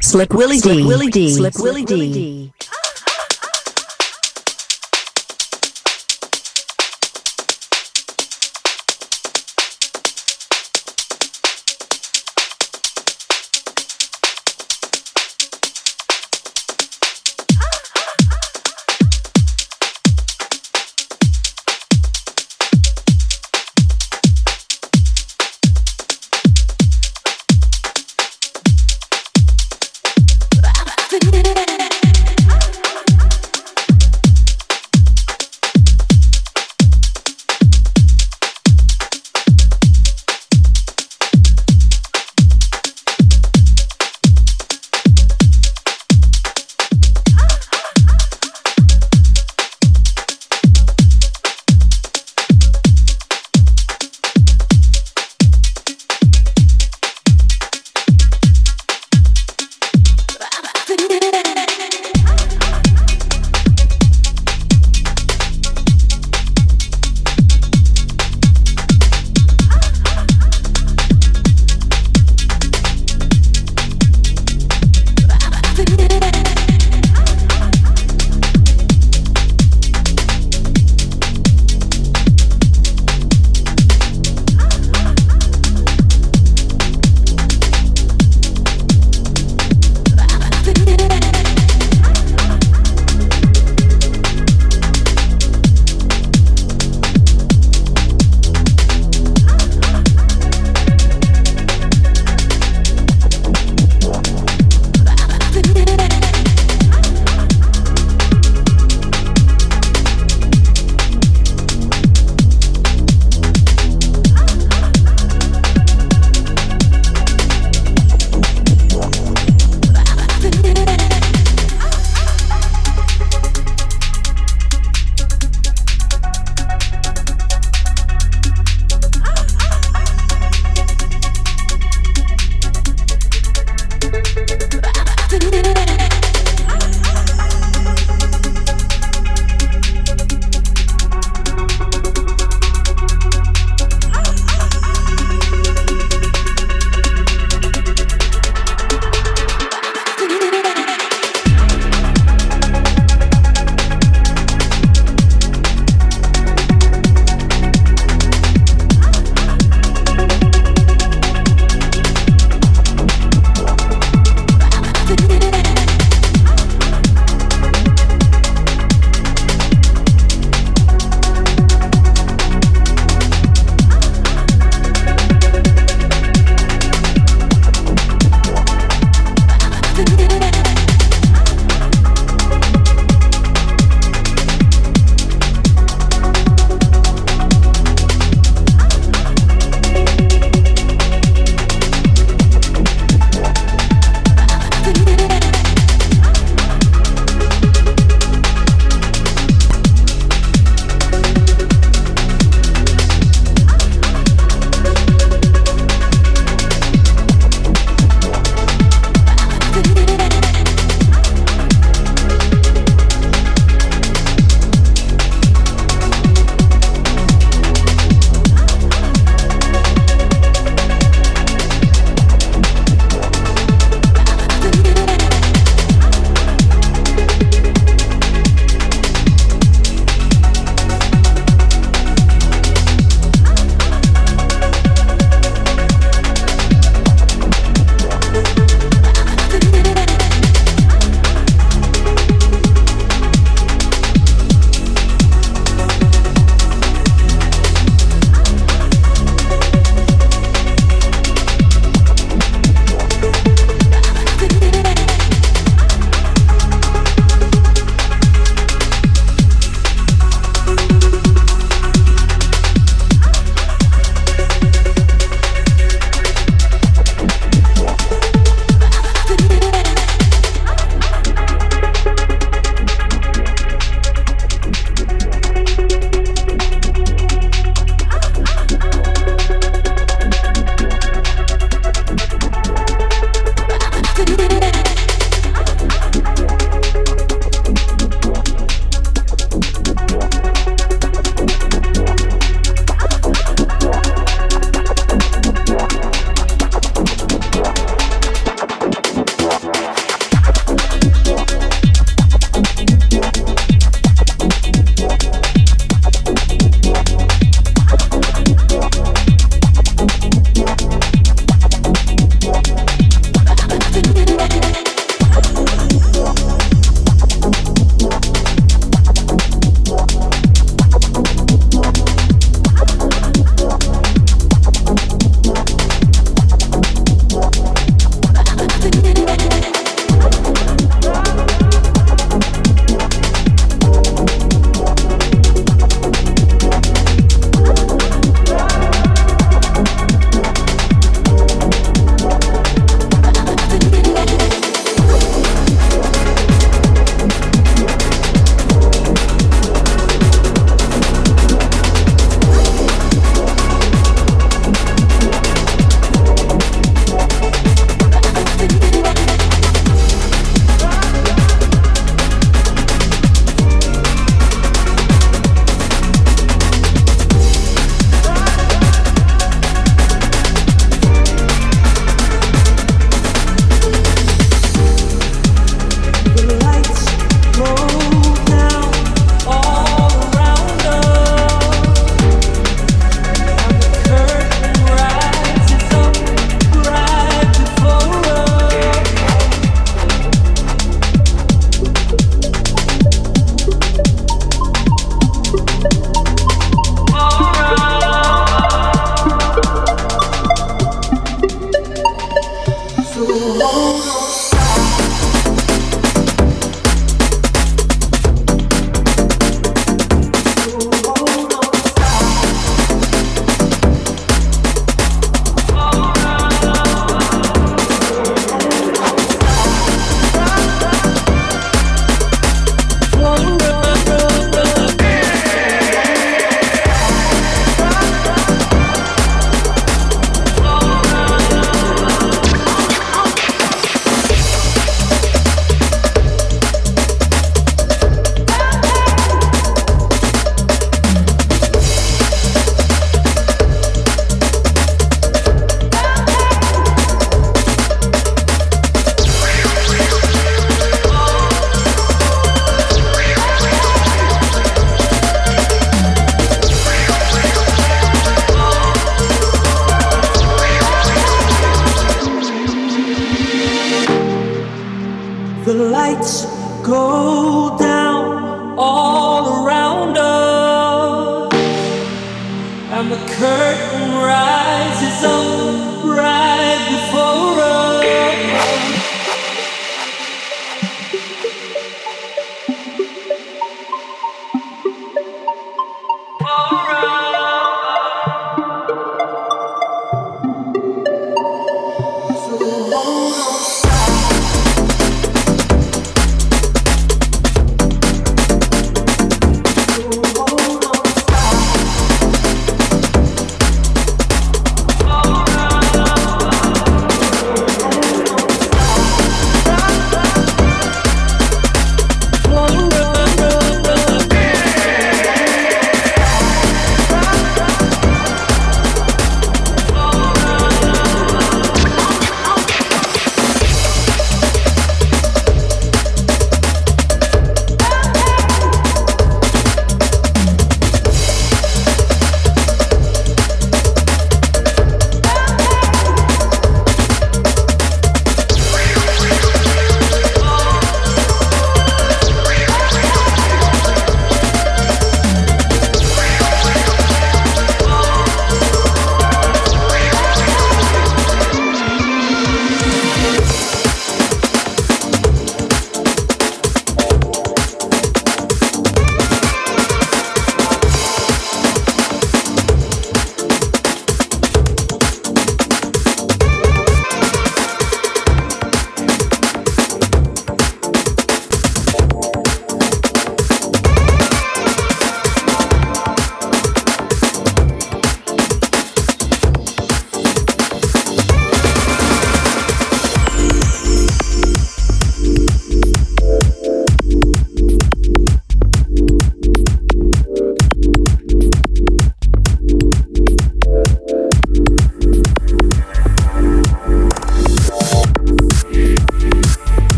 Slick Willy Dee. Willy Dee. Slick Willy Dee.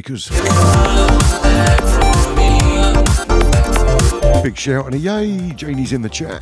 Breakers. Big shout and a yay, Janie's in the chat.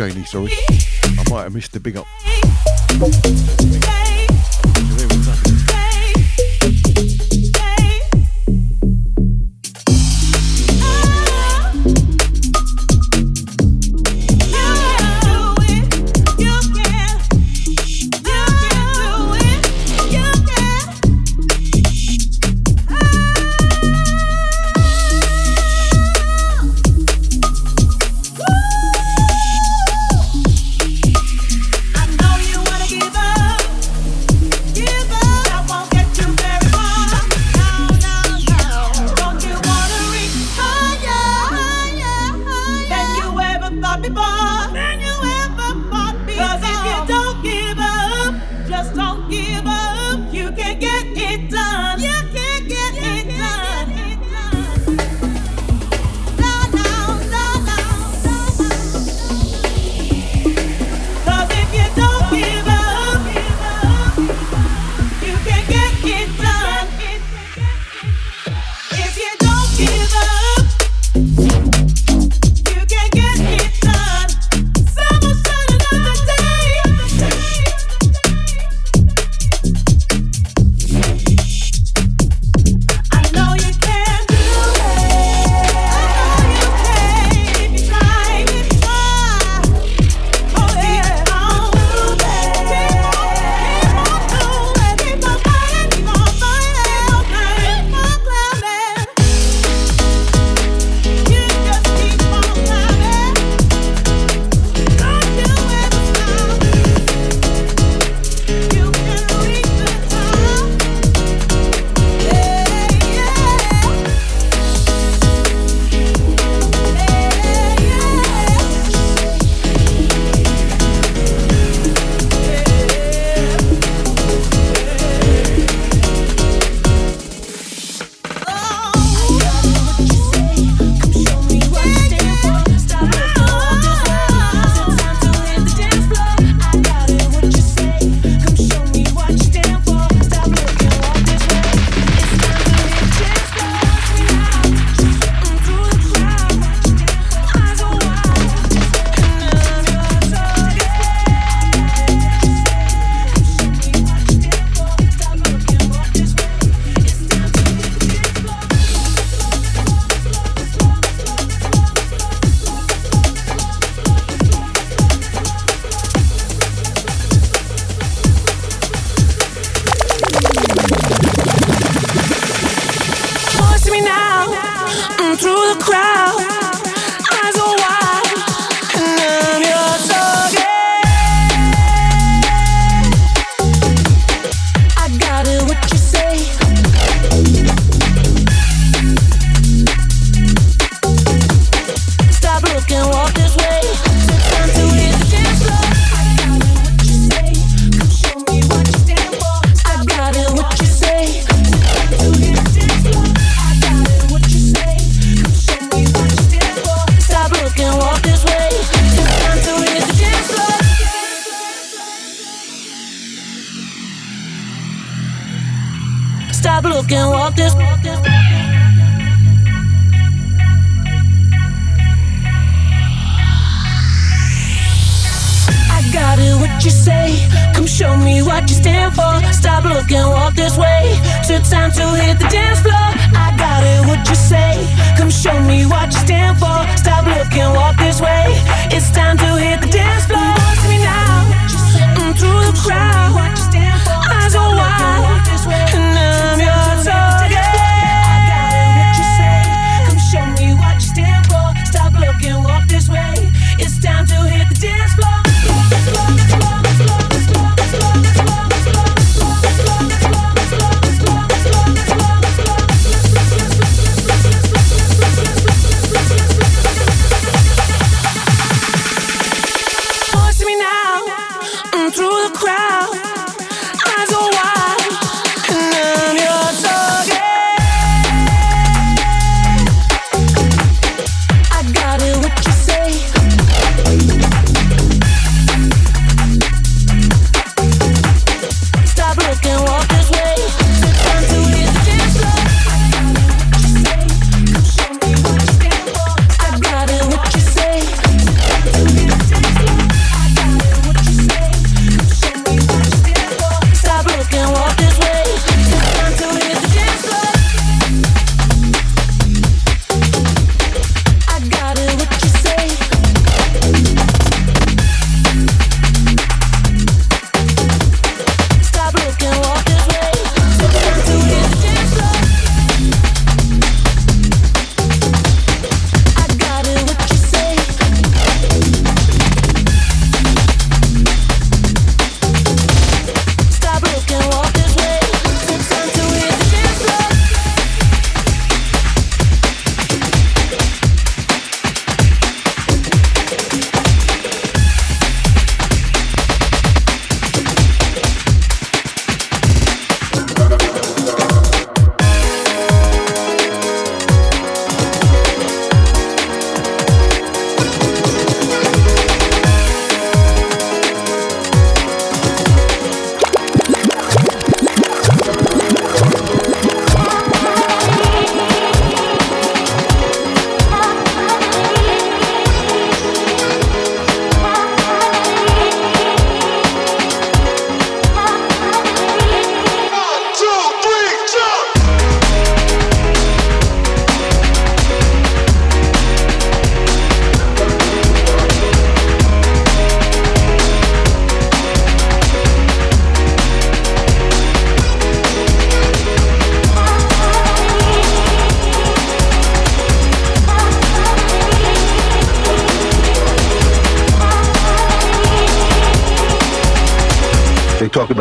Janie, sorry. I might have missed the big up.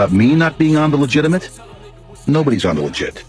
about me not being on the legitimate? Nobody's on the legit.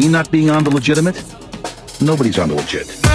me not being on the legitimate? Nobody's on the legit.